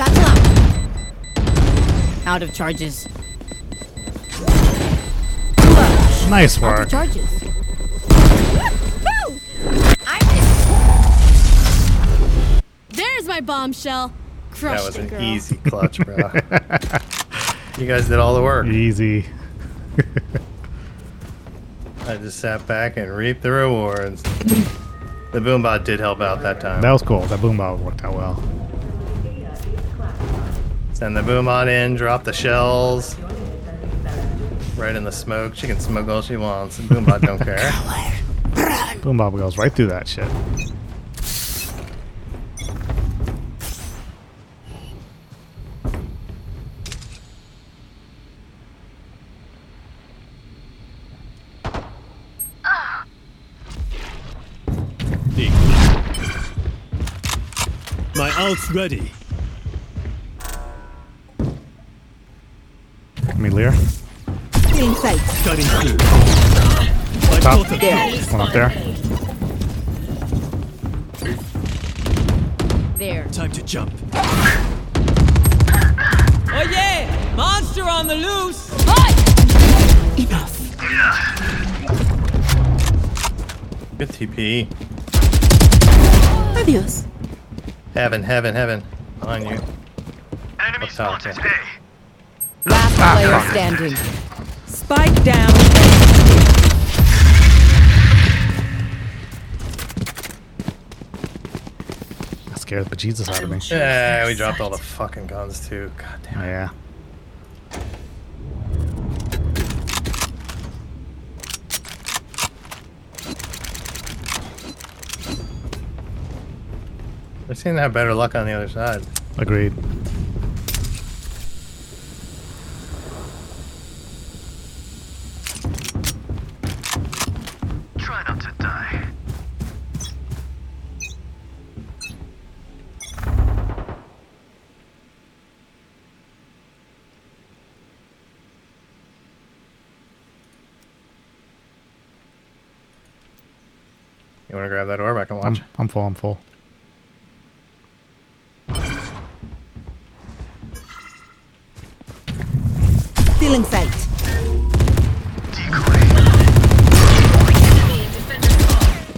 Satchel out. Out of charges. Nice Out of work. charges. There's my bombshell. That Crushed was it, an girl. easy clutch, bro. you guys did all the work. Easy. I just sat back and reaped the rewards. The boombot did help out that time. That was cool. That boom bot worked out well. Send the boombot in, drop the shells. Right in the smoke. She can smoke all she wants. The boombot don't care. Boom bot goes right through that shit. My ult's ready. Me Lear. Feeling sight. Cutting through. Top. There. One up there. There. Time to jump. Oh yeah! Monster on the loose! Enough. Good TP. Adios. Heaven, heaven, heaven. On you. Enemy What's spotted. A. Last ah, player standing. Spike down. That scared the bejesus out of me. Yeah, we dropped all the fucking guns too. God damn. Yeah. They seem to have better luck on the other side. Agreed. You want to grab that orb? I can watch. I'm, I'm full. I'm full. Feeling sight. Decoy.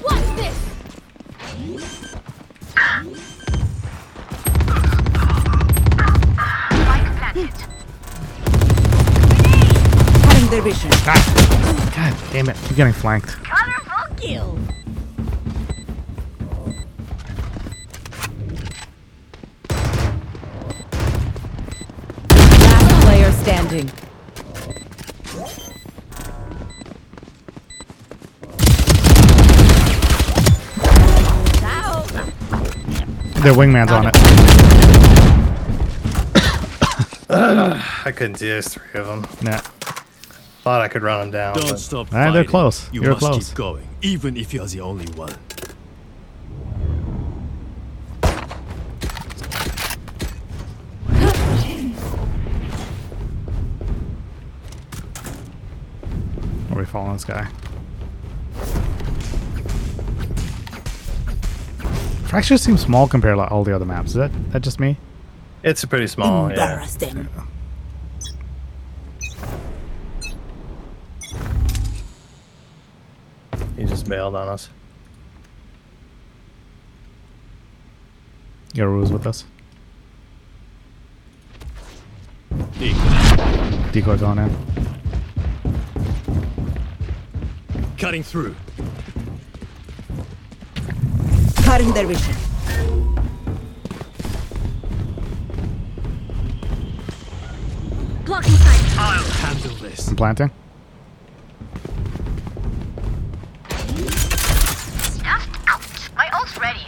What's this? Spike planted. Cutting their vision. God damn it. Keep getting flanked. Their wingman's on it. I couldn't see those three of them. Nah. Thought I could run them down. Don't but stop Ah, they're close. You You're must close. keep going, even if you're the only one. Are we following this guy? Fracture seems small compared to all the other maps. Is that that just me? It's pretty small. Yeah. Embarrass them. He just bailed on us. You got rules with us. Dig. Decoy going in. Cutting through. Cutting their vision. Blocking sight. I'll handle this. I'm planting. Ouch. My ult's ready.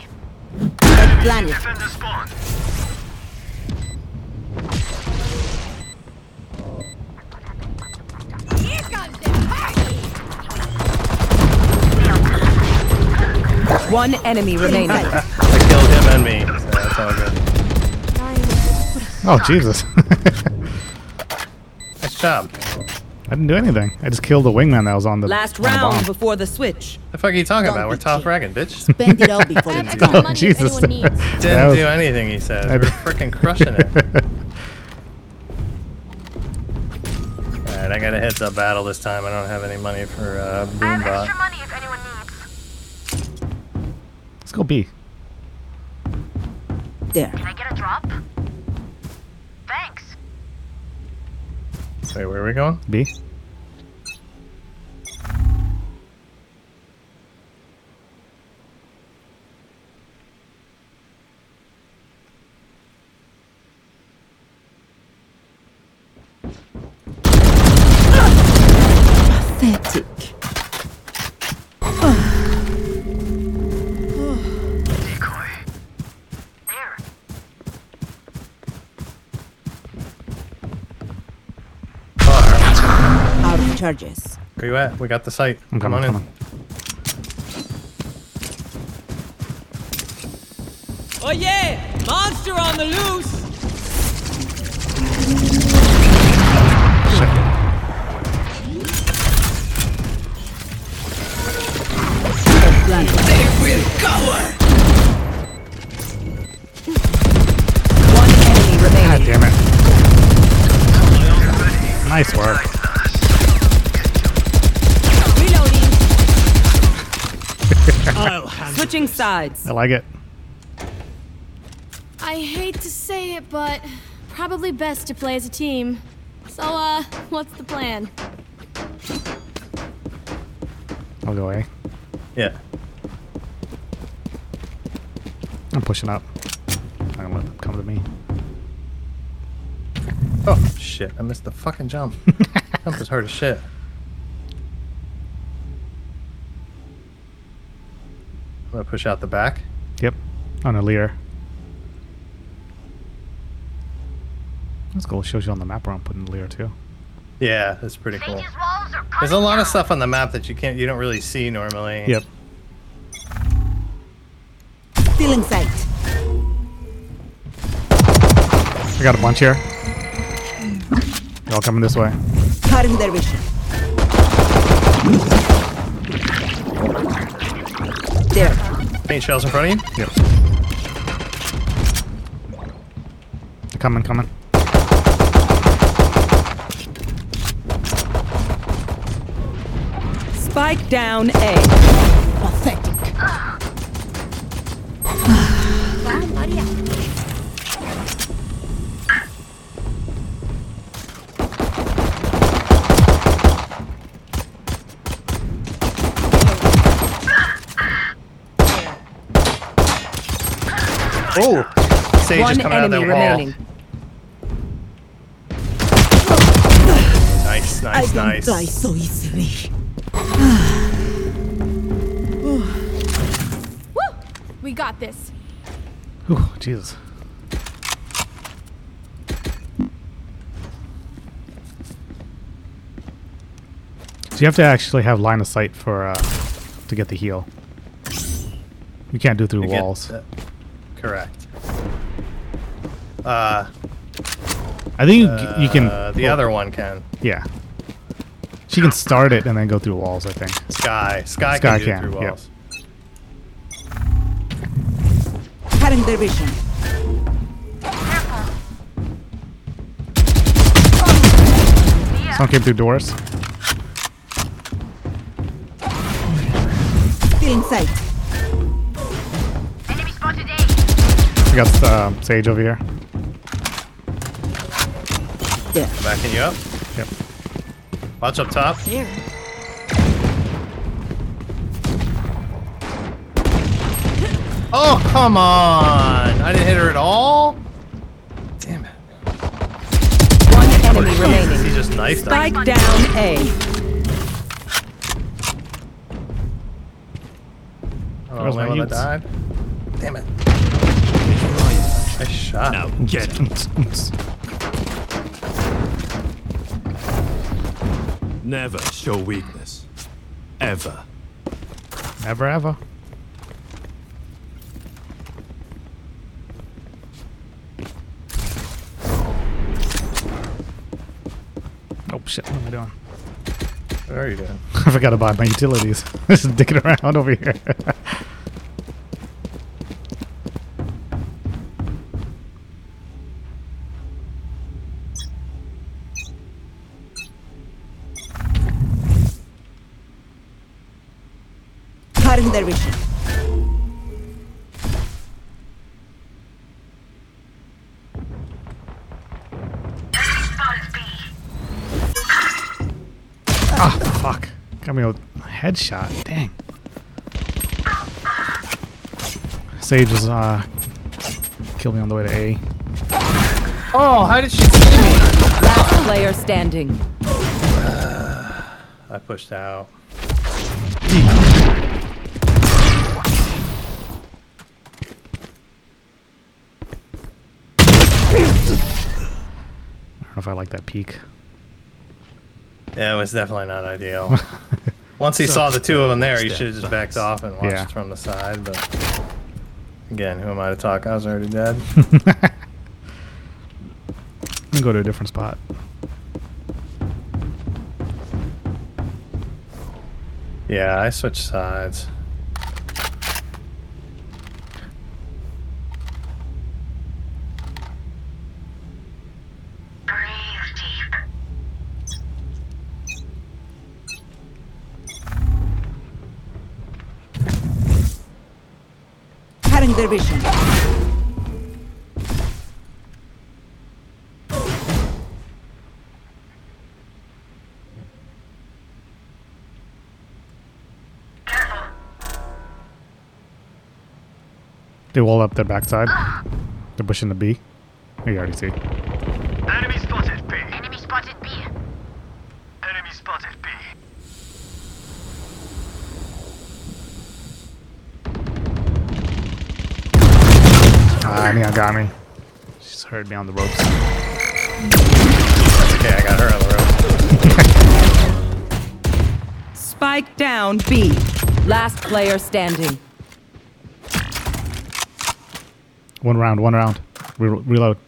Red planet. Defender spawn. One enemy remaining. I killed him and me. So that's all good. Oh Jesus! Nice job. I didn't do anything. I just killed the wingman that was on the Last on the round bomb. before the switch. The fuck are you talking Don't about? We're be top cheap. fragging, bitch. Spend it all before I have gone. money Jesus. anyone needs. Didn't was- do anything, he says. I We're did- freaking crushing it. Alright, I got a heads up battle this time. I don't have any money for uh, I have Boombot. extra money if anyone needs. Let's go B. There. Can I get a drop? Thanks. Wait, where are we going? B. Pathetic. Charges. Where you at? We got the site. I'm Come coming. on in. Oh yeah! Monster on the loose! Planet. One enemy God damn it. Nice work. I'll Switching sides. I like it. I hate to say it, but probably best to play as a team. So, uh, what's the plan? I'll go A. Yeah. I'm pushing up. I'm gonna let them come to me. Oh, shit. I missed the fucking jump. jump is hard as shit. I'm gonna push out the back. Yep. On a leader. That's cool. It shows you on the map where I'm putting the leader too. Yeah, that's pretty cool. Sage's walls are There's a lot of stuff on the map that you can't, you don't really see normally. Yep. Still in sight. I got a bunch here. They're all coming this way. Cutting their vision. There. Paint shells in front of you. Yep. Coming, coming. Spike down A. Pathetic. Oh! Sage is One coming out of enemy that wall. remaining. Nice, I nice, don't die so easily. Woo! We got this. Whew, Jesus. So you have to actually have line of sight for uh, to get the heal. You can't do it through You get walls. correct. Uh, I think you, you can. uh, the well, other one can. Yeah. She can start it and then go through walls. I think. Skye. Skye, Skye can do it can, through yep. walls. Cutting their vision. Some came through doors. Still in sight. Enemy spotted A. We got um, Sage over here. There. Backing you up. Yep. Watch up top. There. Oh, come on! I didn't hit her at all? Damn it. One enemy He remaining. just knifed her. Spike down A. Oh, Where's my one died. Damn it. Nice shot. Now get him. Never show weakness. Ever. Never ever. Oh shit! What am I doing? What are you doing? I forgot to buy my utilities. Just dicking around over here. headshot. Dang. Sage just uh killed me on the way to A. Oh, how did she see me? Last player standing. I pushed out. I don't know if I like that peak. Yeah, it was definitely not ideal. Once he saw the two of them there, he should have just backed off and watched Yeah. from the side. But again, who am I to talk? I was already dead. Let me go to a different spot. yeah, I switched sides. They wall up their backside. They're pushing the B. You already see. Enemy spotted B. Enemy spotted B. Enemy spotted B. Ah, Neon got me. She's heard me on the ropes. Okay, I got her on the rope. Spike down B. Last player standing. One round, one round. Re- reload.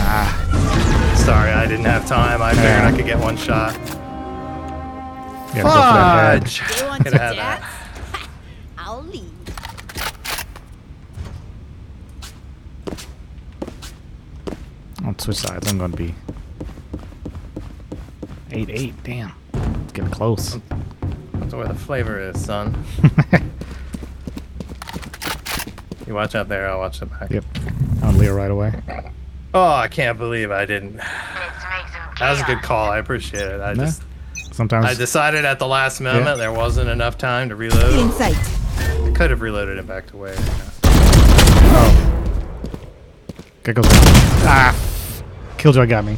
Ah. Sorry, I didn't have time. I figured Yeah. I could get one shot. Yeah, go for that head. Fudge! Could have had that. I'll leave. I'll switch sides. I'm going to be 8 8. Damn. It's getting close. That's where the flavor is, son. You watch out there. I'll watch the back. yep. On Leo right away. Oh, I can't believe I didn't. Let's make some That was a good call. I appreciate it. I Nah. just Sometimes. I decided at the last moment Yeah. there wasn't enough time to In reload. sight. I could have reloaded it back to wave. oh. Get. Ah. Killjoy got me.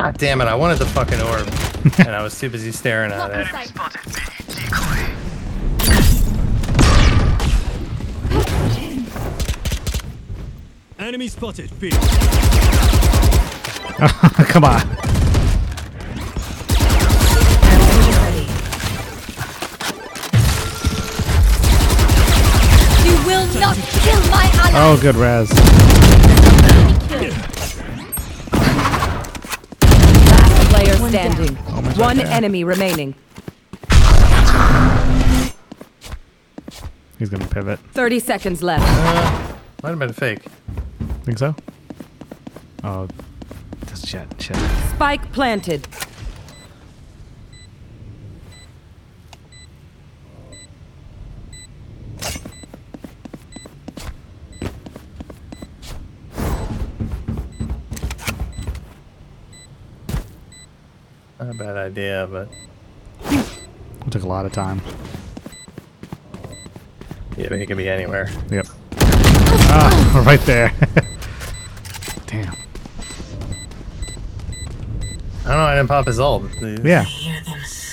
God damn it! I wanted the fucking orb, and I was too busy staring at it. Sight. Spotted B. Decoy. Enemy spotted B. Come on. You will not kill my ally. Oh, good res. Last player standing. Oh One enemy remaining. He's going to pivot. 30 seconds left. Uh, might have been a fake. Think so? Oh, that's shit. Shit. Spike planted. Idea, but It took a lot of time. yeah, but he could be anywhere. Yep. Ah, right there. Damn. I don't know. I didn't pop his ult. Yeah,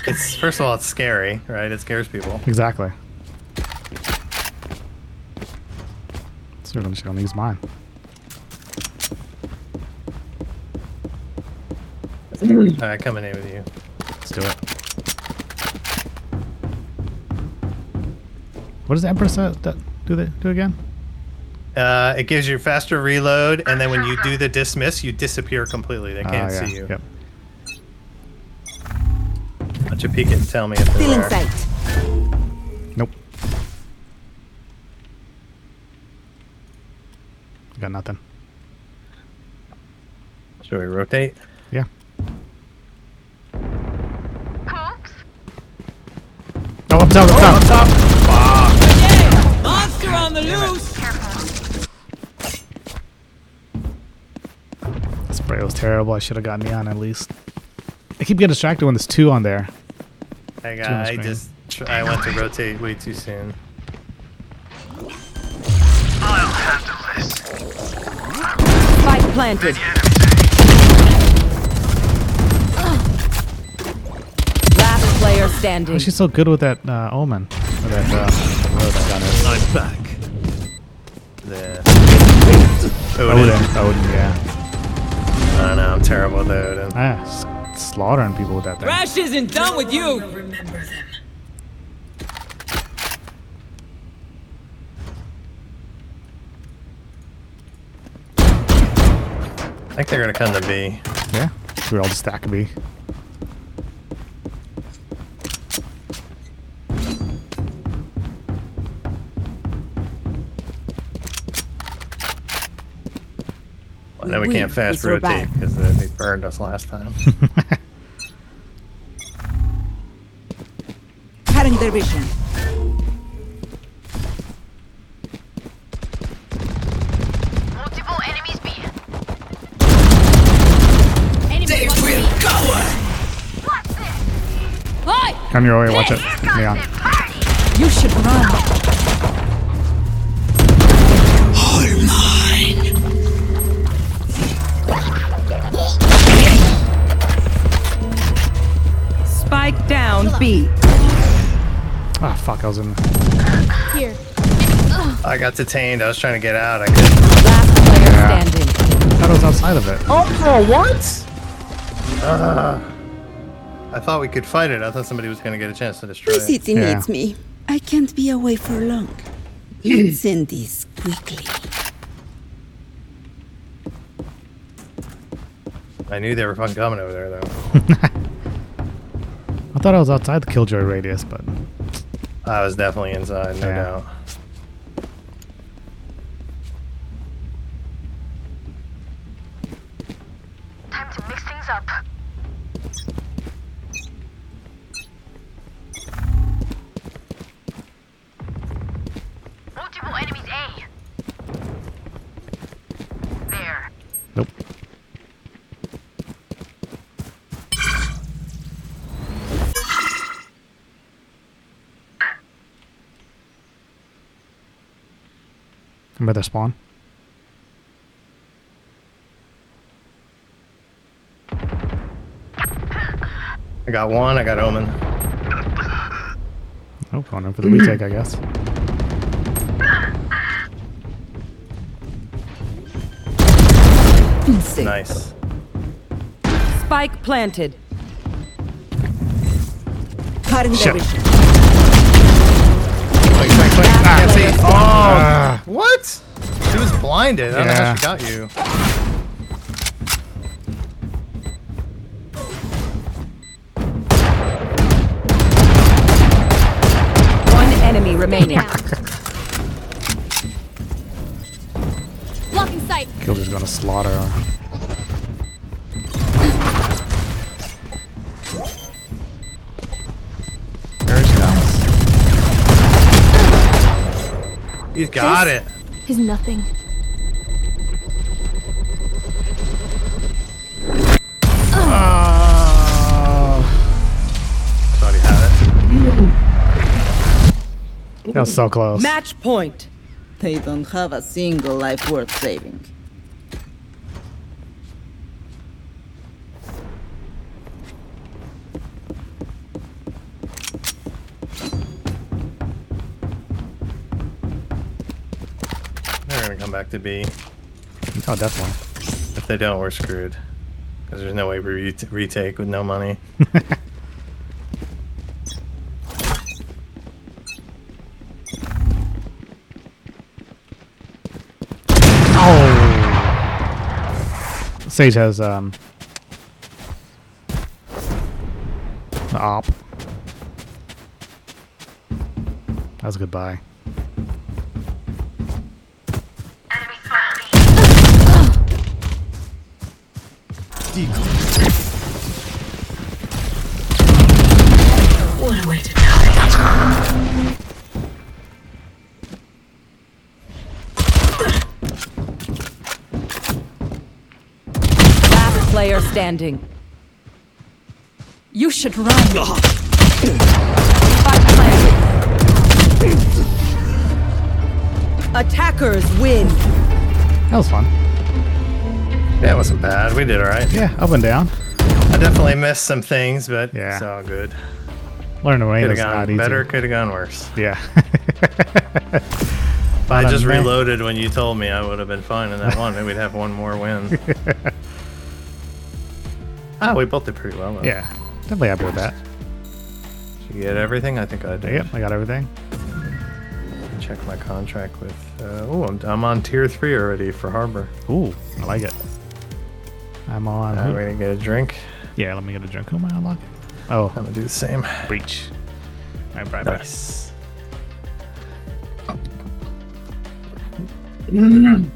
It's first of all, it's scary, right? It scares people. exactly. Gonna- just gonna use mine. Alright, coming in with you. What does the Empress uh, that do? They do again? Uh, it gives you faster reload, and then when you do the dismiss, you disappear completely. They can't Ah, yeah. see you. Yep. Why don't you peek and tell me if Still they're sight. Nope. Got nothing. Should we rotate? Yeah. Coops? Oh, up top, up top. Yeah! Monster on the loose! Spray was terrible. I should have gotten neon at least. I keep getting distracted when there's two on there. I Too got. I just. tr- I went to rotate way too soon. I'll handle this. Spike planted. Last player standing. Oh, she's so good with that uh, omen. Or that, uh, whatever that gun is. I'm back. The. Odin. Odin. Odin, yeah. I don't know. I'm terrible with Odin. Ah, s- slaughtering people with that thing. Thrash isn't done with you! I think they're gonna come to B. Yeah. We're all just stack B. Well, then we We- can't fast rotate survived. because they burned us last time. Cutting their vision. Multiple enemies B. Enemy spotted B. What's this? Come your way, watch it. Here comes Neon. the party! You should run. B. Ah, fuck, I was in. Here. I got detained. I was trying to get out. I couldn't. Last player Yeah. standing. I thought I was outside of it. Oh, for what? Uh, I thought we could fight it. I thought somebody was gonna get a chance to destroy My it. city Yeah. needs me. I can't be away for long. Let's end this quickly. I knew they were fucking coming over there, though. I thought I was outside the killjoy radius, but I was definitely inside, no Yeah. doubt. Time to mix things up. I'm at their spawn. I got one. I got Omen. Oh, going in for the retake, I guess. Insane. Nice. Spike planted. Cutting their Shit. vision. Can't see. Oh, Ah. what? She was blinded. I don't know how she got you. One enemy remaining. Blocking sight. Killjoy's gonna slaughter her. He's got it. Is nothing. Oh. Thought he had it. That was so close. Match point. They don't have a single life worth saving. To B. Oh, definitely. If they don't, we're screwed. Because there's no way we re- retake with no money. Oh. Sage has um. The op. That was a good What a way to die. Last player standing. You should run. Spike planted. Attackers win. That was fun. Yeah, it wasn't bad. We did alright. Yeah, up and down. I definitely missed some things, but Yeah. it's all good. Learn away Could have gone better, could have gone worse. Yeah. If I just man- reloaded when you told me I would have been fine in that one, and we'd have one more win. ah, we both did pretty well though. Yeah. Definitely happy with that. Did you get everything? I think I did. Yep, I got everything. Check my contract with. Uh, oh, I'm, I'm on tier three already for Harbor. Ooh, I like it. I'm on. Uh, I'm gonna get a drink. Yeah, let me get a drink. Who am I unlocking? Oh, I'm gonna do the same. breach. All right, bye bye. Nice. Mm.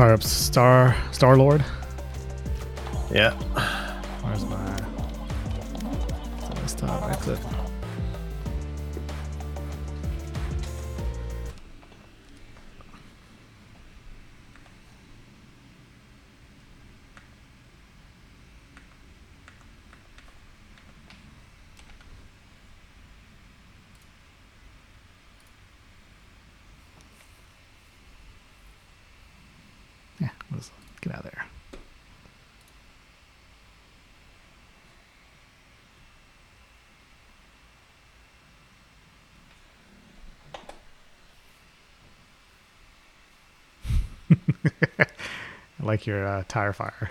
Fire up Star Star Lord. Yeah, let's get out of there. I like your uh, tire fire.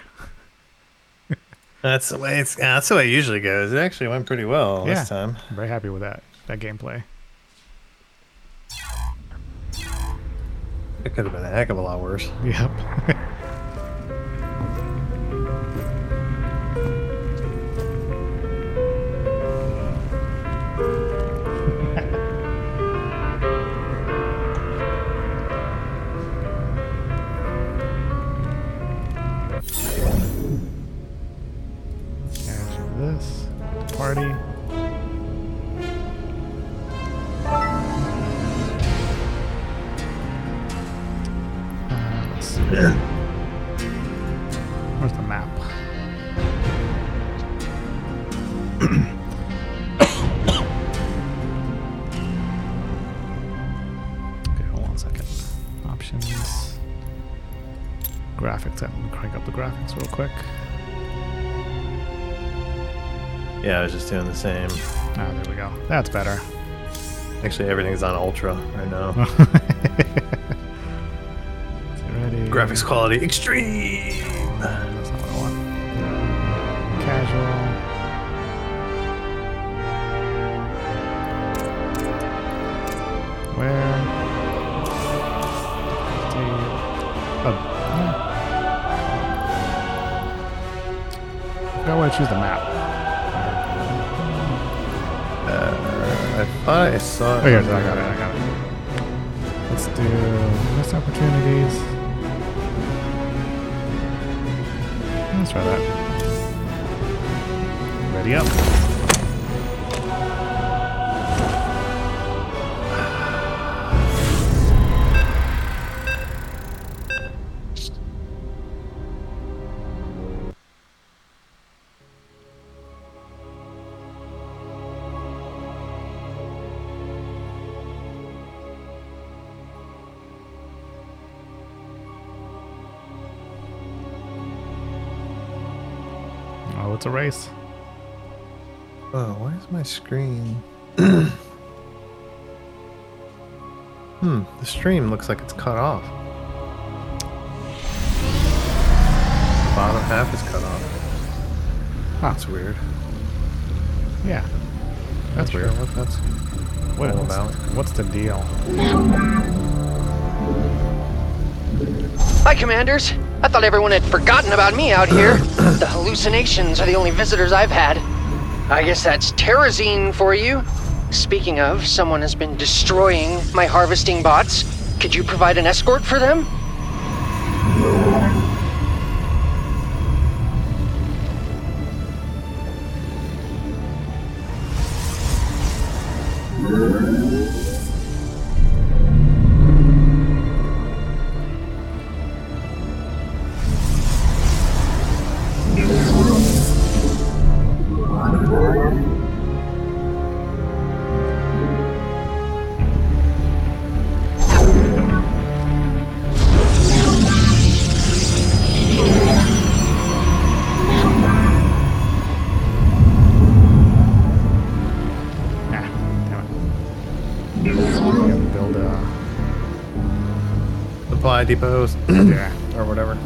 That's the way it's. Yeah, that's the way it usually goes. It actually went pretty well Yeah. this time. I'm very happy with that that gameplay. Could have been a heck of a lot worse. Yep. Yeah, I was just doing the same. Ah, there we go. That's better. Actually, everything's on ultra right now. Ready? Graphics quality extreme. Saw. Oh, yeah, I got it. I got it. Let's do missed opportunities. Let's try that. Ready up. It's a race. Oh, why is my screen? hmm, the stream looks like it's cut off. The bottom half is cut off. Huh. That's weird. Yeah. That's Not sure weird. What that's What, all what's, about. what's the deal? Hi, Commanders. I thought everyone had forgotten about me out here. the hallucinations are the only visitors I've had. I guess that's Terrazine for you. Speaking of, someone has been destroying my harvesting bots. Could you provide an escort for them? Depots or whatever.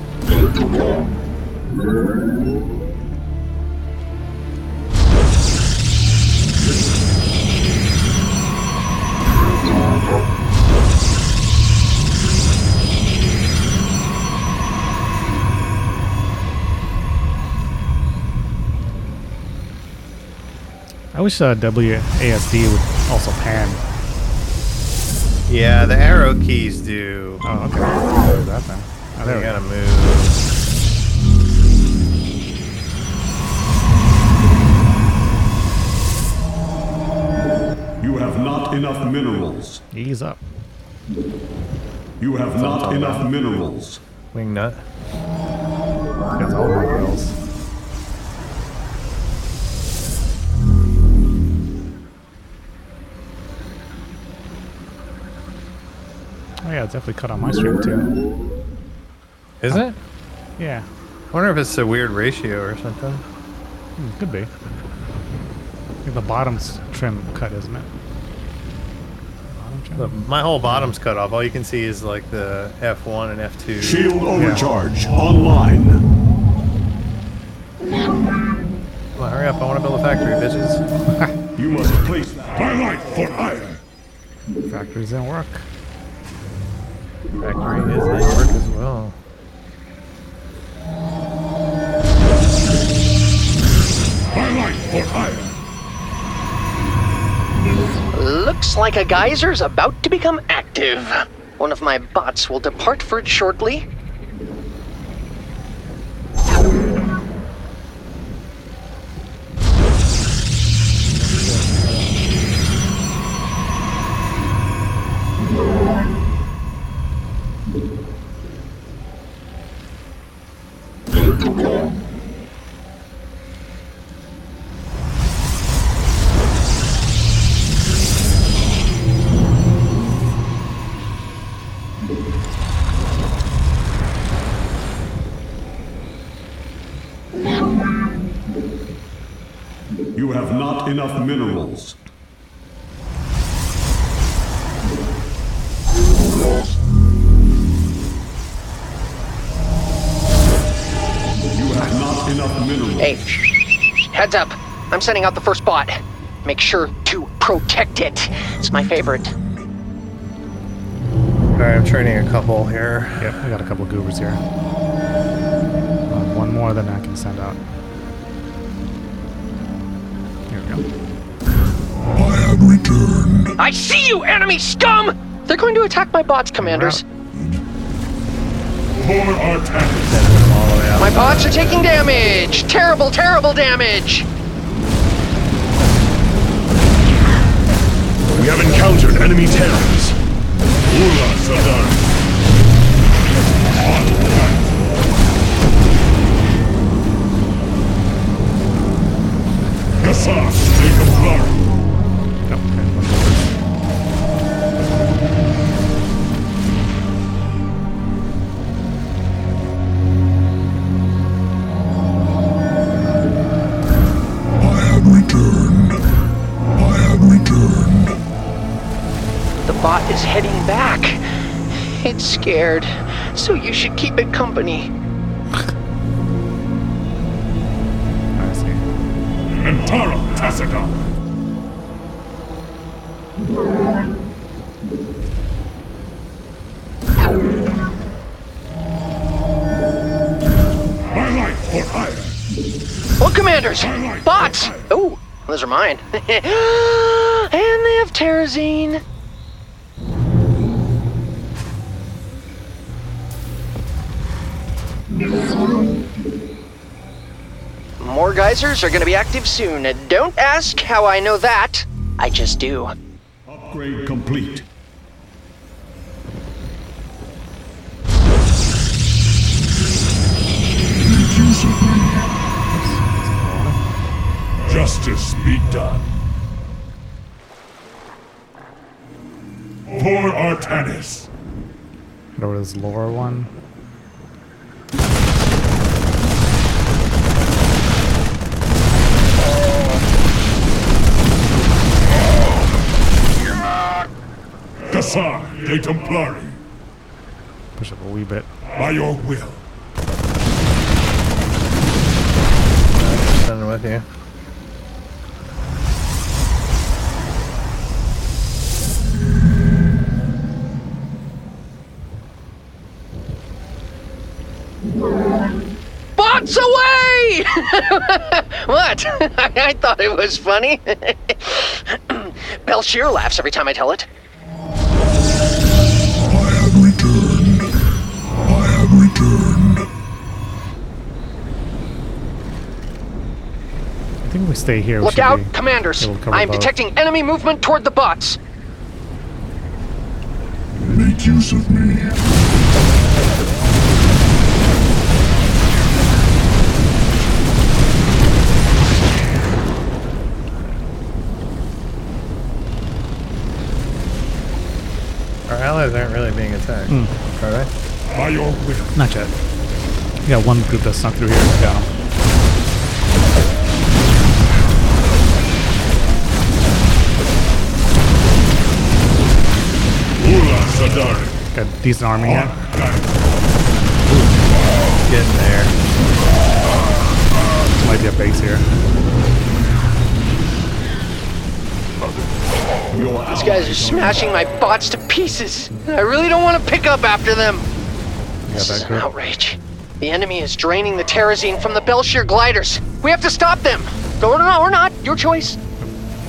I wish uh, WASD would also pan. Yeah, the arrow keys do. Oh, okay. Let's that then. Oh, there we we gotta go. move. You have not enough minerals. Ease up. You have not enough minerals. Wing nut. Gets all my girls. Yeah, it's definitely cut on my stream too. Is it? Yeah, I wonder if it's a weird ratio or something. hmm, could be. The bottom's trim cut, isn't it? Bottom? The, my whole bottom's cut off. All you can see is like the F1 and F2. Shield overcharge online. Come on, hurry up. I want to build a factory, bitches. You must place that. My life for iron. Factories didn't work. Factory is in work as well. Looks like a geyser's about to become active. One of my bots will depart for it shortly. Enough minerals. You have not enough minerals. Hey, heads up. I'm sending out the first bot. Make sure to protect it. It's my favorite. Alright, I'm training a couple here. Yep, I got a couple goobers here. Uh, one more than I can send out. Here. I have returned. I see you, enemy scum! They're going to attack my bots, commanders. For our task. Send them all the way out. My bots are taking damage! Terrible, terrible damage! We have encountered enemy terrors. Ula Sadar. I am returned. I have returned. The bot is heading back. It's scared, so you should keep it company. En Taro Tassadar. My life for iron. Well, commanders! Bots! Oh, those are mine. and they have Terrazine. More are gonna be active soon. Don't ask how I know that. I just do. Upgrade complete. Justice be done. For Artanis. Go over to this lower one. Khassar de Templari. Push up a wee bit. By your will. Send them with you. Bots away! what? I thought it was funny. Belshir laughs every time I tell it. We stay here, Look out, commanders! able to cover I am detecting enemy movement toward the bots. Make use of me. Our allies aren't really being attacked. Hmm. Are they? By your will. Not yet. We got one group that's snuck through here. We got 'em. Got a decent army here. Getting there. Might be a base here. These guys are smashing my bots to pieces. I really don't want to pick up after them. This is an outrage. The enemy is draining the terrazine from the Bel'Shir gliders. We have to stop them. Or no, or not. Your choice.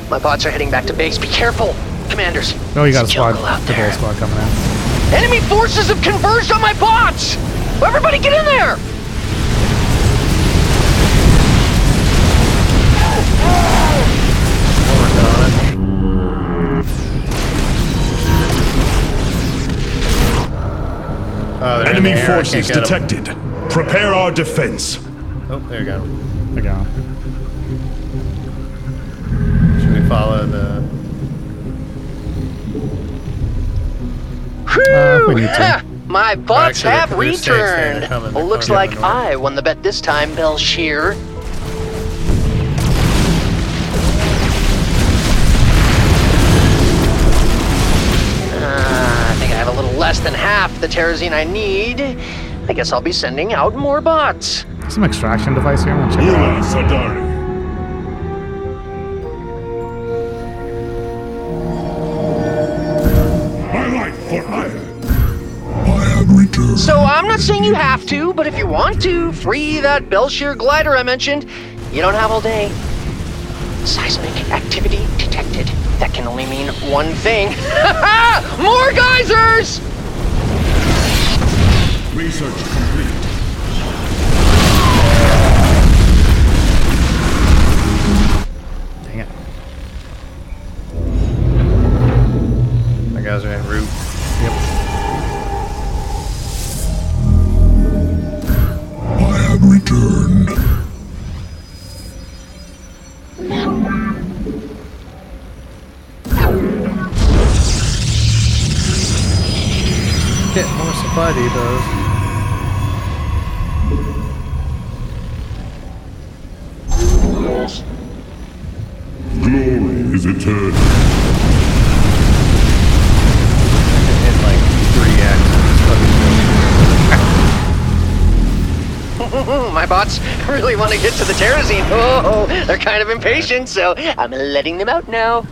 My bots are heading back to base. Be careful, commanders. Oh, you got a squad. jungle The whole squad coming out. Enemy forces have converged on my bots. Everybody, get in there! Oh, they're Enemy the air. I can't forces detected. Prepare our defense. Oh, there you go. I got 'em. If we need to. My bots Actually, have they're- they're staying- staying. They're returned. Well, looks like north. I won the bet this time, Belshire. Uh, I think I have a little less than half the terrazine I need. I guess I'll be sending out more bots. Some extraction device here. I'm gonna check it Ula out. Not saying you have to, but if you want to, free that Bel'Shir glider I mentioned. You don't have all day. Seismic activity detected. That can only mean one thing. More geysers! Research really want to get to the terrazine. Oh, they're kind of impatient, so I'm letting them out now.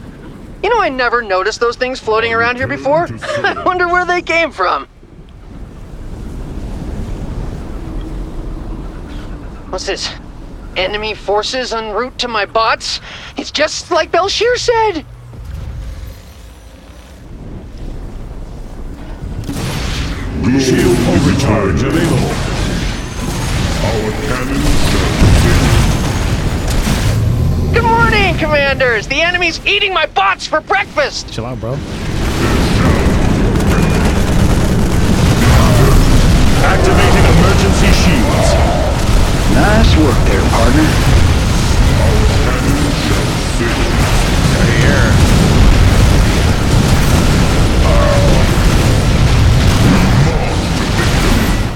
You know, I never noticed those things floating around here before. I wonder where they came from. What's this? Enemy forces en route to my bots? It's just like Belshir said. Shield overcharge available. Our cannons morning, commanders! The enemy's eating my bots for breakfast! Chill out, bro. activating emergency shields. Nice work there, partner. Cannons. Right here.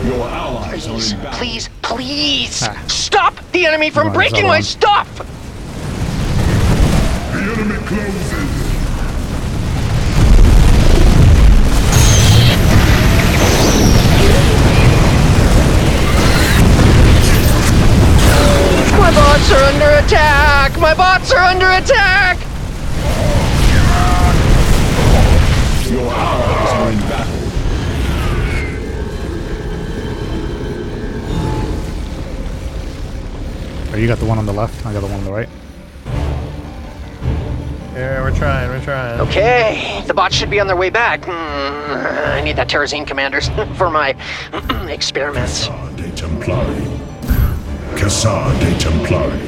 Your allies Please, are in battle. please, please! Ah. Stop the enemy from Right, breaking my stuff! The enemy closes. My bots are under attack! My bots are under attack! Your allies are in battle. Oh, you got the one on the left. I got the one on the right. Yeah, we're trying. We're trying. Okay, the bots should be on their way back. Hmm, I need that Terrazine commanders for my experiments. Khassar de Templari. Khassar de Templari.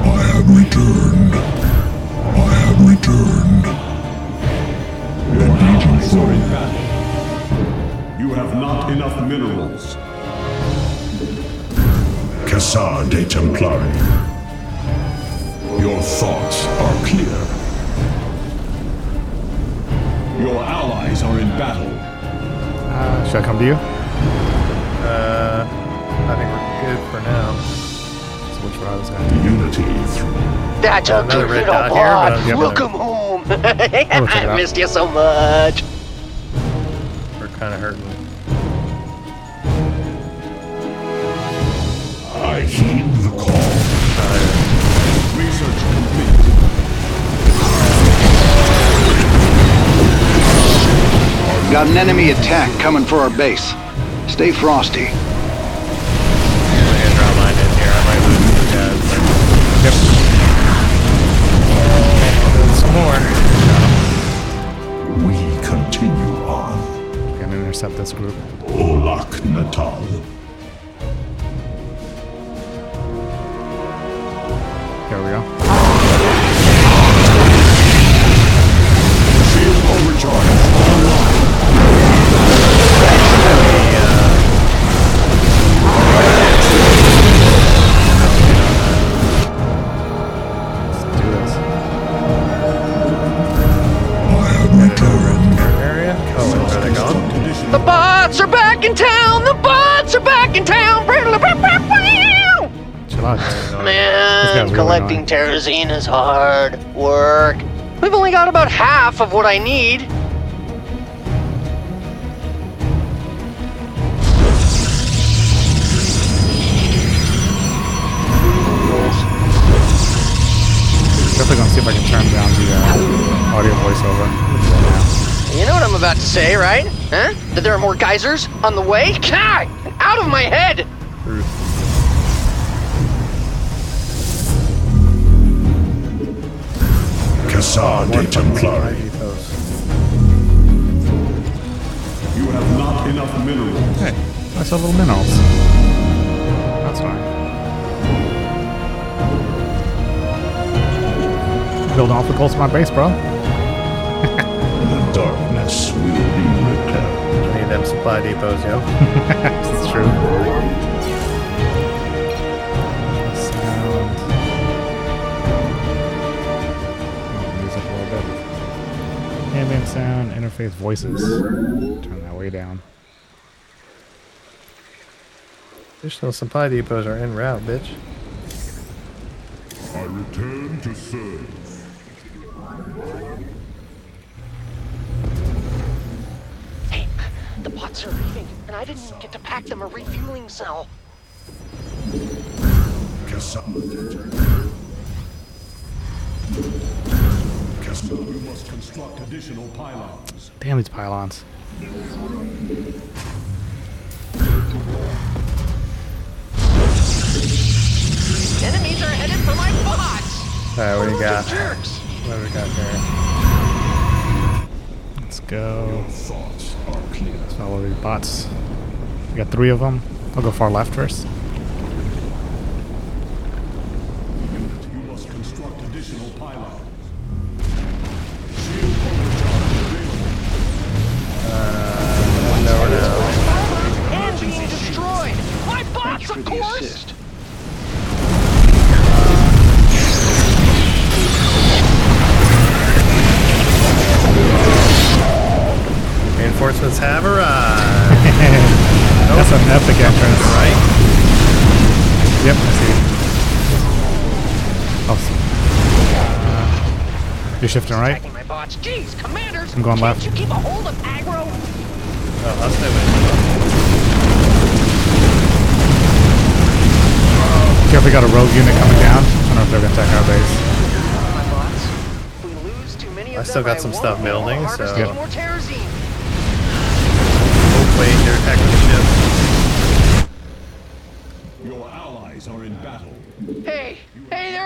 I have returned. I have returned. Your allies are battle. You have not enough minerals. Khassar de Templari. Your thoughts are clear. Your allies are in battle. Uh, should I come to you? Uh, I think we're good for now. So which route is that? Unity through. That's a Another good red little dot here, bot. Welcome home. I'll go check it I out. missed you so much. We're kind of hurting. I heed Got an enemy attack coming for our base. Stay frosty. Is hard work. We've only got about half of what I need. Definitely gonna see if I can turn down the uh, audio voiceover. You know what I'm about to say, right? Huh? That there are more geysers on the way? God, out of my head! Khassar de Templari. You have not enough minerals. Hey, I saw little minerals. That's fine. Building awfully close to my base, bro. The darkness will be repelled. I need them supply depots, yo. It's true. Ambient sound, interface voices. Turn that way down. Additional supply depots are en route, bitch. I return to serve. Hey, the bots are leaving, and I didn't get to pack them a refueling cell. Cassar Damn these pylons. Enemies are headed for my bots! Alright, what do you got? Jerks! What do we got there? Let's go. Thoughts are clear. Let's follow these bots. We got three of them. I'll go far left first. Shifting right? My bots. Jeez, commanders! I'm going left. you keep a hold of aggro? Oh, I'll stay with Careful, we got a rogue unit coming down. I don't know if they're gonna attack our base. My bots. We lose too many of I them, still got some stuff building, able to harvest so- any more terrazine. Hopefully they're attacking the ship. Your allies are in battle. Hey, hey, they're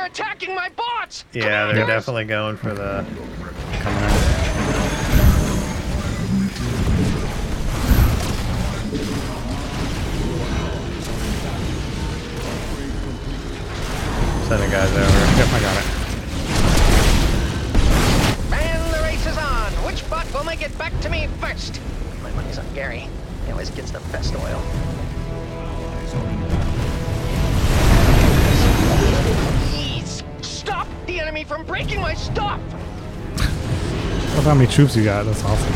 attacking my bots! Yeah, they're definitely going for the. Coming in. guys over. Yep, I got it. And the race is on. Which bot will make it back to me first? My money's on Gary. He always gets the best oil. The enemy from breaking my stuff. Look how many troops you got. That's awesome.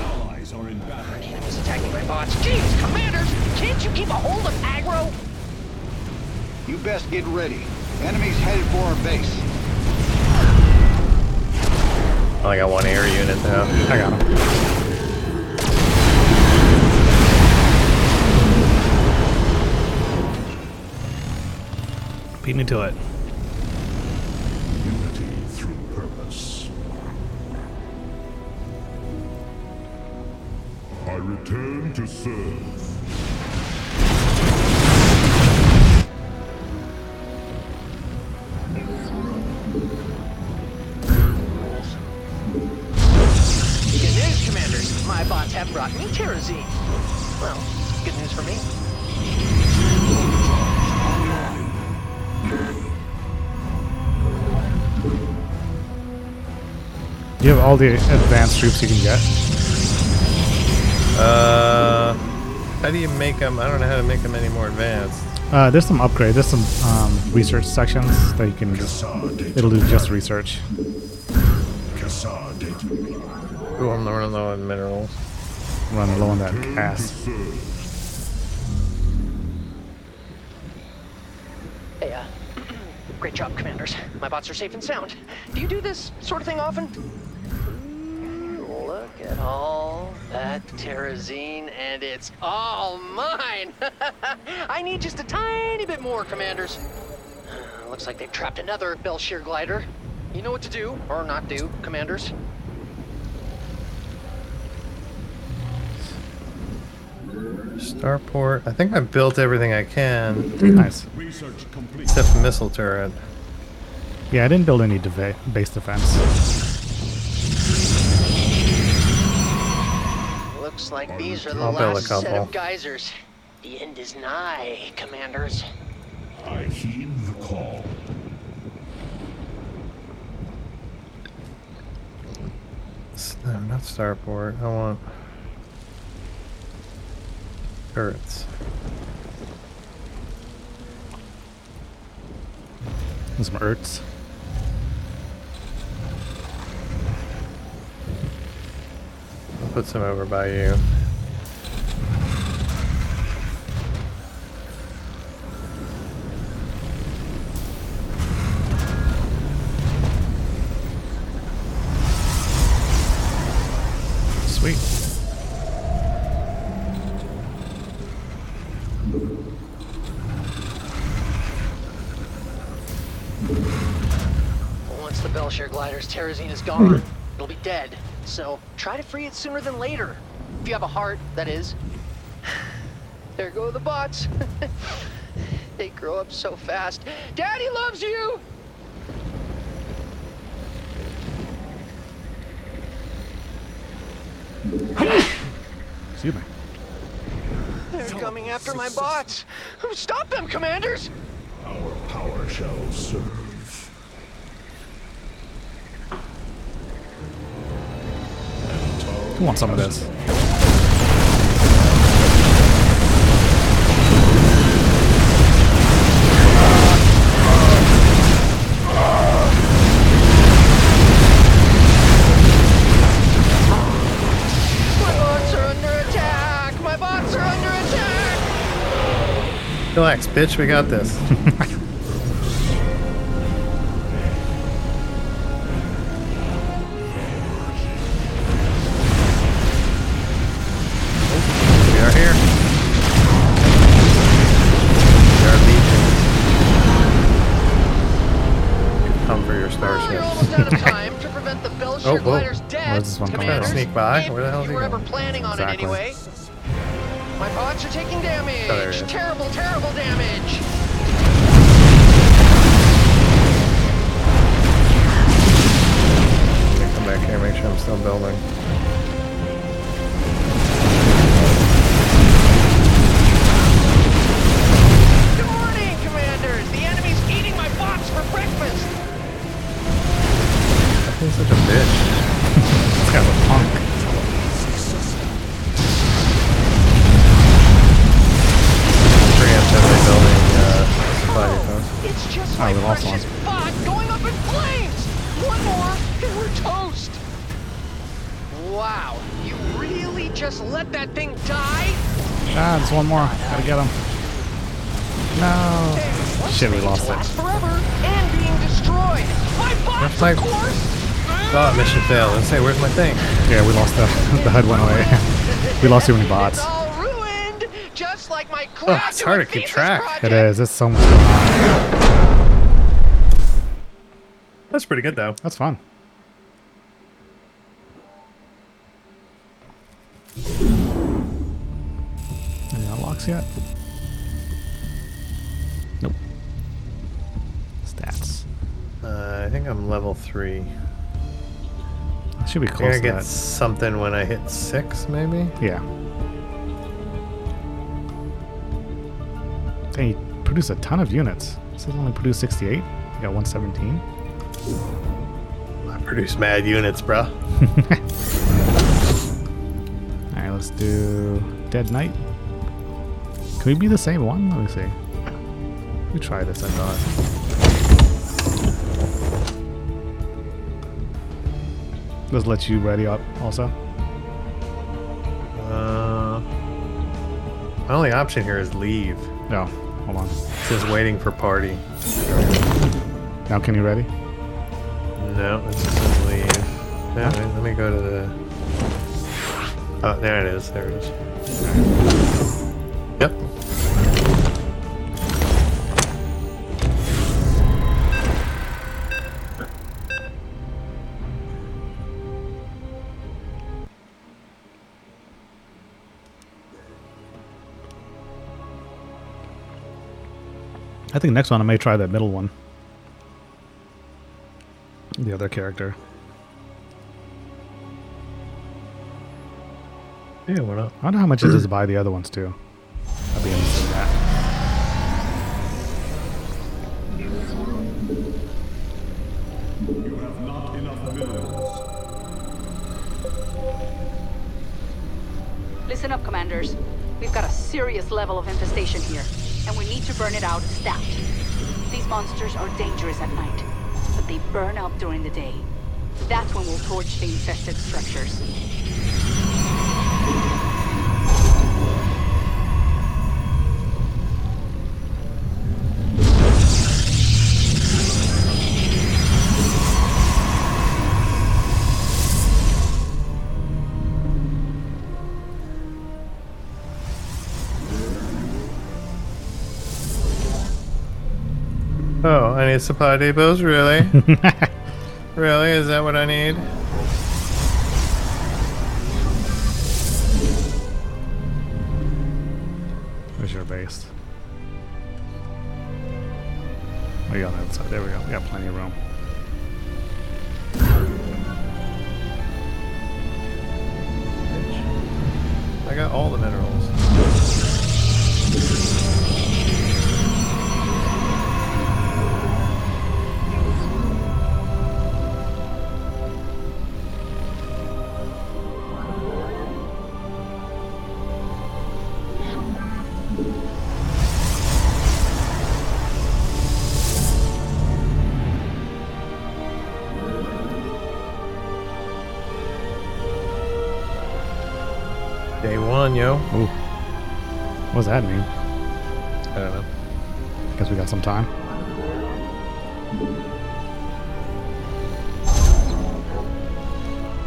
Allies are in battle. Enemies attacking my bots. Jeez, commanders, can't you keep a hold of aggro? You best get ready. Enemies headed for our base. Only got one air unit though. I got him. Beat me to it. Unity through purpose. I return to serve. All the advanced troops you can get. Uh, how do you make them? I don't know how to make them any more advanced. Uh, there's some upgrades. There's some um, research sections that you can just. It'll do just research. Kassar Dayton. Ooh, I'm running low on minerals. Run low on that gas. Hey, uh, great job, commanders. My bots are safe and sound. Do you do this sort of thing often? Ooh, Look at all that terrazine, and it's all mine. I need just a tiny bit more, commanders. Uh, looks like they've trapped another Bel'Shir glider. You know what to do, or not do, commanders. Starport. I think I built everything I can, Nice. Research complete. except the missile turret. Yeah, I didn't build any deva- base defense. Looks like these are the I'll last set of geysers. The end is nigh, commanders. I heed the call. S- No, not starport. I want turrets. Some Erts. I'll put some over by you. Sweet. Once the Bel'Shir glider's terrazine is gone, try to free it sooner than later. If you have a heart, that is. There go the bots. they grow up so fast. Daddy loves you! Excuse me. They're coming after my bots. Stop them, commanders! Our power shall serve. Who wants some of this? My bots are under attack! My bots are under attack! Relax, bitch. We got this. Sneak by? If Where the hell is you he were ever planning on Exactly. it anyway. My bots are taking damage. Oh, there he is. terrible, terrible the the HUD went away. we lost too many bots. It's ruined, like my Oh, it's hard to keep track. It is. It's so much. going. That's pretty good though. That's fun. Any unlocks yet? Nope. Stats. Uh, I think I'm level three. I should be close gonna get something when I hit six, maybe. Yeah. Dang, you produce a ton of units. This has only produced 68. You got 117. I produce mad units, bruh. Alright, let's do Dead Knight. Can we be the same one? Let me see. We try this, I thought. Let's let you ready up also. Uh, my only option here is leave. No, hold on. It says waiting for party. Now can you ready? No, it just says leave. Yeah, wait, let me go to the. Oh, there it is. There it is. I think next one I may try that middle one. The other character. Yeah, why not? I wonder how much it is to buy the other ones too. I'd be interested in that. You have not enough minerals. Listen up, commanders. We've got a serious level of infestation here, and we need to burn it out stat. These monsters are dangerous at night, but they burn out during the day. That's when we'll torch the infested structures. Need supply depots? Really? really? Is that what I need? Where's your base? Oh, you on the other side. There we go. We got plenty of room. I got all the minerals. One, yo. Ooh. What does that mean? I don't know. Guess we got some time.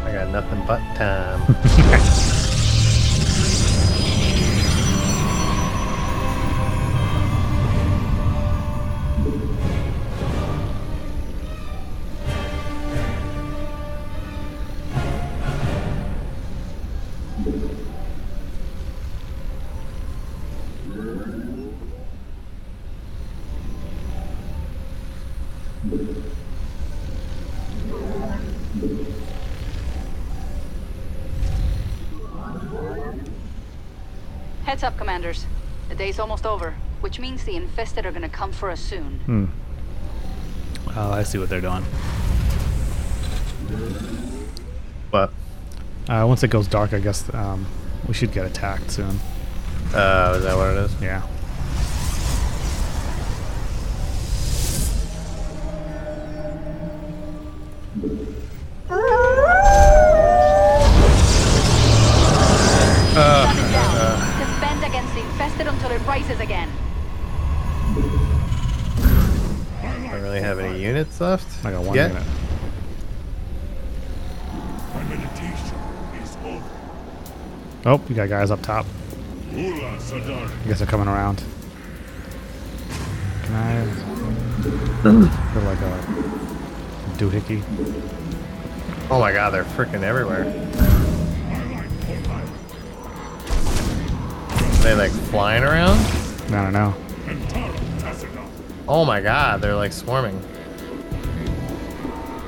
I got nothing but time. Heads up, commanders. The day's almost over, which means the infested are gonna come for us soon. Hmm. Oh, I see what they're doing. What? Uh, once it goes dark, I guess um, we should get attacked soon. Uh, is that what it is? Yeah. Oh, you got guys up top. I guess they're coming around. Can I? Feel like a doohickey. Oh my god, they're freaking everywhere. Are They like flying around? I don't know. Oh my god, they're like swarming.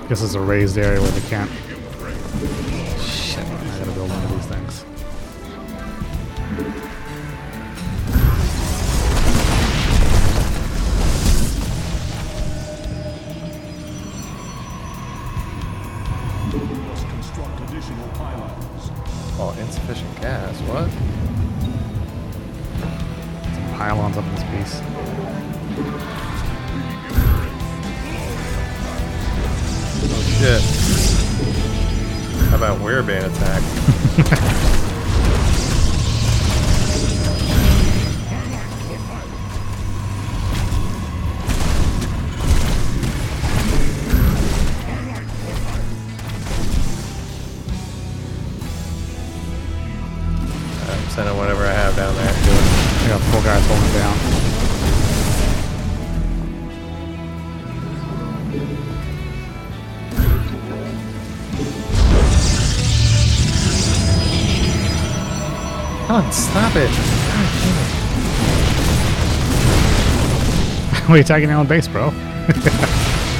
Guess it's a raised area where they can't. Pylons up in this piece. Oh shit. How about we're being attacked? Stop it. We're attacking your own base, bro.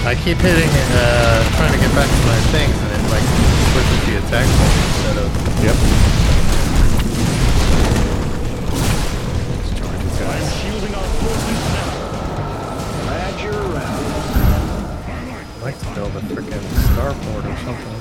I keep hitting, uh, trying to get back to my things, and it like switches the attack mode instead of. Yep. I'm shielding our forces now. Glad you're around. I'd like to build a freaking starport or something.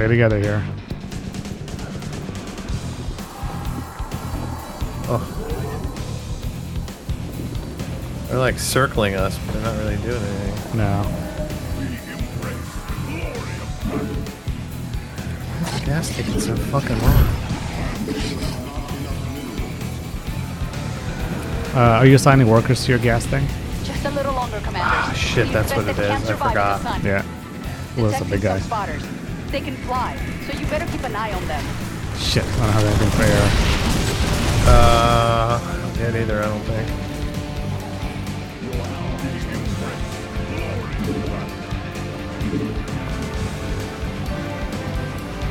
Stay together here. Oh. They're like circling us, but they're not really doing anything. No. Why's gas taking so fucking long? Uh, are you assigning workers to your gas thing? Just a little longer, commanders. Ah, shit, that's what it infested can't is. I forgot. Yeah. Well, that's a big guy. Some spotters. They can fly, so you better keep an eye on them. Shit, I don't have anything for air. Uh, I don't get either, I don't think.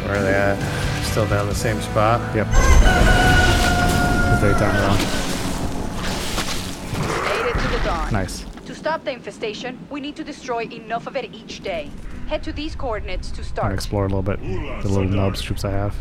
Where are they at? Still down the same spot? Yep. It's daytime now. Made it to the dawn. Nice. To stop the infestation, we need to destroy enough of it each day. Head to these coordinates to start. I'm gonna explore a little bit. The little nubs troops I have.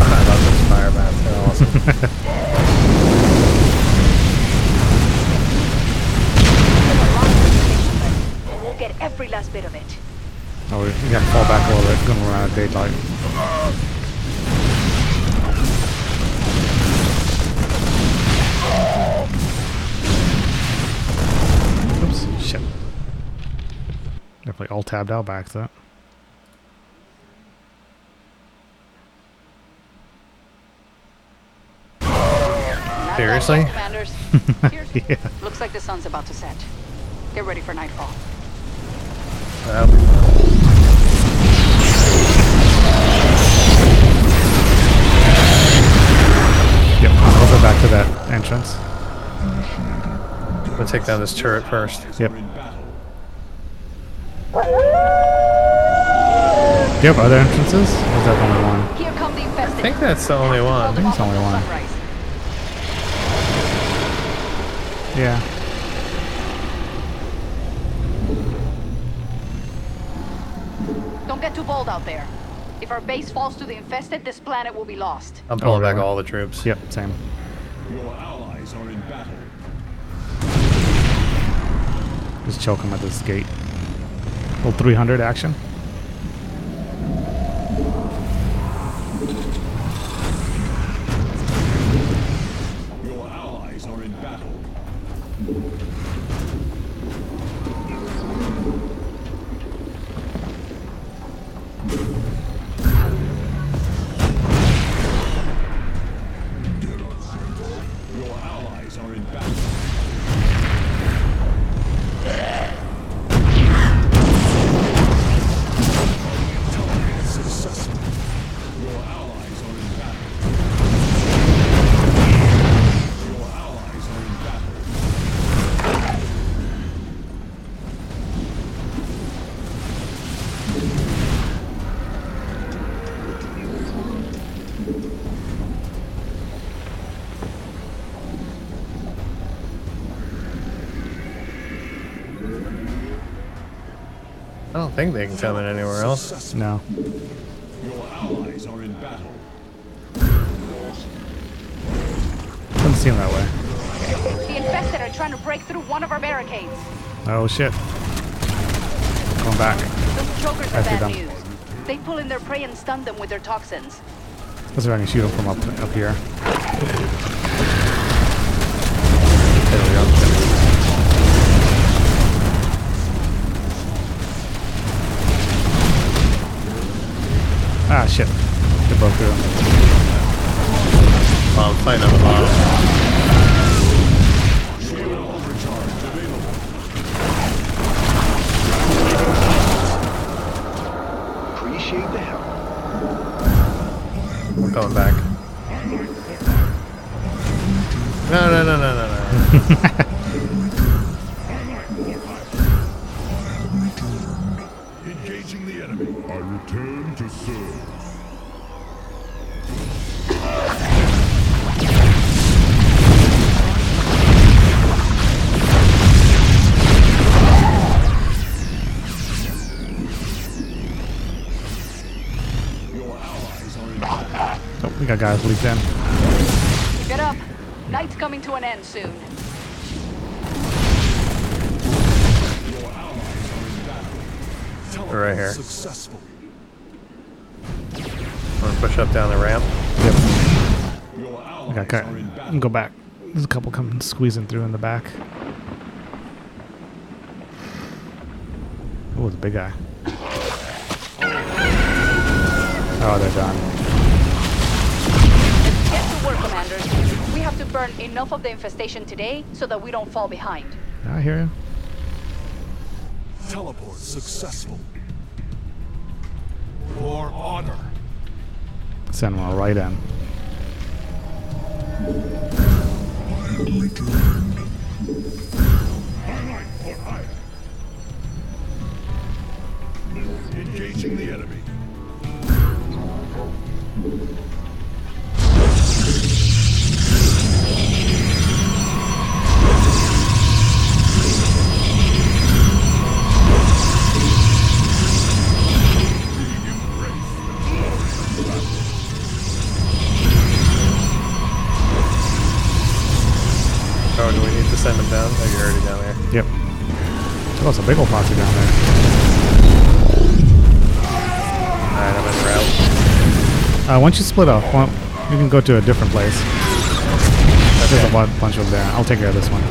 I love this firebats. They're awesome. We'll get every last bit of it. Oh, we gotta fall back a little bit. Gonna run out of daylight. Oops, shit. Definitely all tabbed out back to that. Seriously? Commanders. Yeah. Looks like the sun's about to set. Get ready for nightfall. Yep, I'll go back to that entrance. I'm gonna take down this turret first. Yep. Do you have other entrances? Or is that the only one? Here come the infested. I think that's the only one. I think it's the only one. Yeah. Don't get too bold out there. If our base falls to the infested, this planet will be lost. I'm pulling oh, back all the troops. Yep, same. Your allies are in battle. Just choke him at this gate. Little 300 action. Don't think they can come in anywhere else. No. Your allies are in battle. Doesn't seem that way. The infested are trying to break through one of our barricades. Oh shit. Going back. Those chokers are bad them. news. They pull in their prey and stun them with their toxins. Let's see if I can shoot him from up up here. There we go. Ah shit. They broke through. Oh, I'm fighting on the bottom. Appreciate the help. I'm coming back. Guys leaked in. Get up. Night's coming to an end soon. Your allies are in battle. We're right here. Successful. I'm gonna push up down the ramp. Yep. Your We allies got cut. are in battle. Go back. There's a couple coming squeezing through in the back. Oh, it's a big guy. Oh, they're done. Burn enough of the infestation today so that we don't fall behind. I hear you. Teleport successful. For honor. Send one right in. Engaging the enemy. Big old posse down there. Alright, I'm en route. Uh, once you split up, well, you can go to a different place. There's a bu- bunch over there. I'll take care of this one.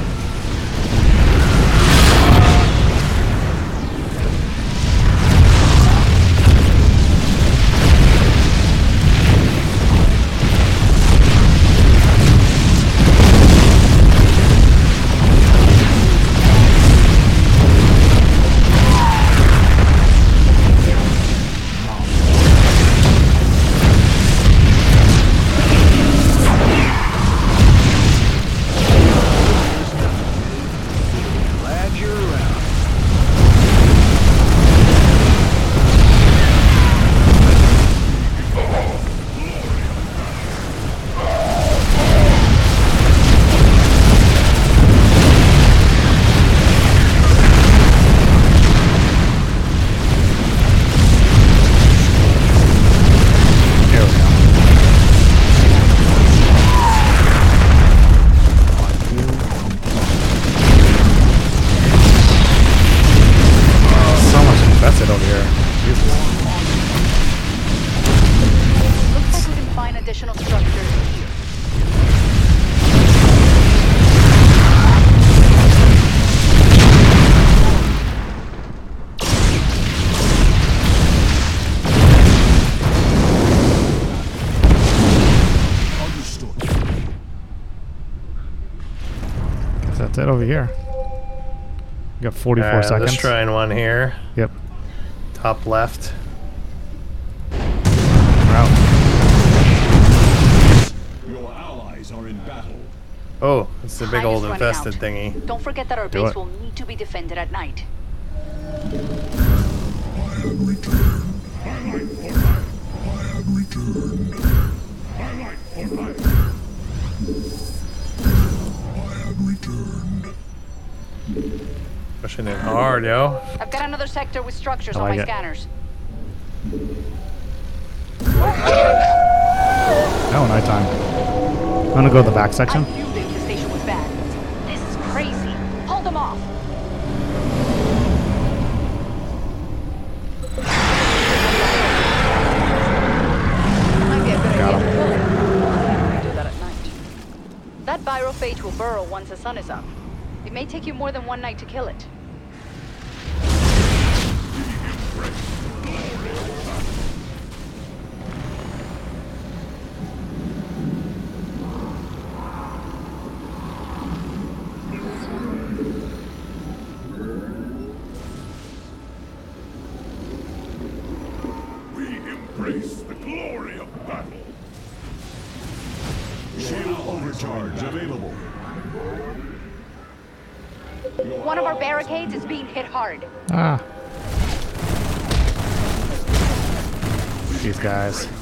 Guess it over here. We got 44 Alright, seconds. Let's try in one here. Yep. Top left. Route. Your allies are in battle. Oh, it's the big old infested out. thingy. Don't forget that our Do base it. will need to be defended at night. Pushing it hard, yo. I've got another sector with structures I on my it. scanners. Oh, nighttime. I'm gonna go to the back I section. knew the infestation was bad. This is crazy. Hold them off. Might be a good Got idea. him. We do that at night. That virophage will burrow once the sun is up. It may take you more than one night to kill it. Guys.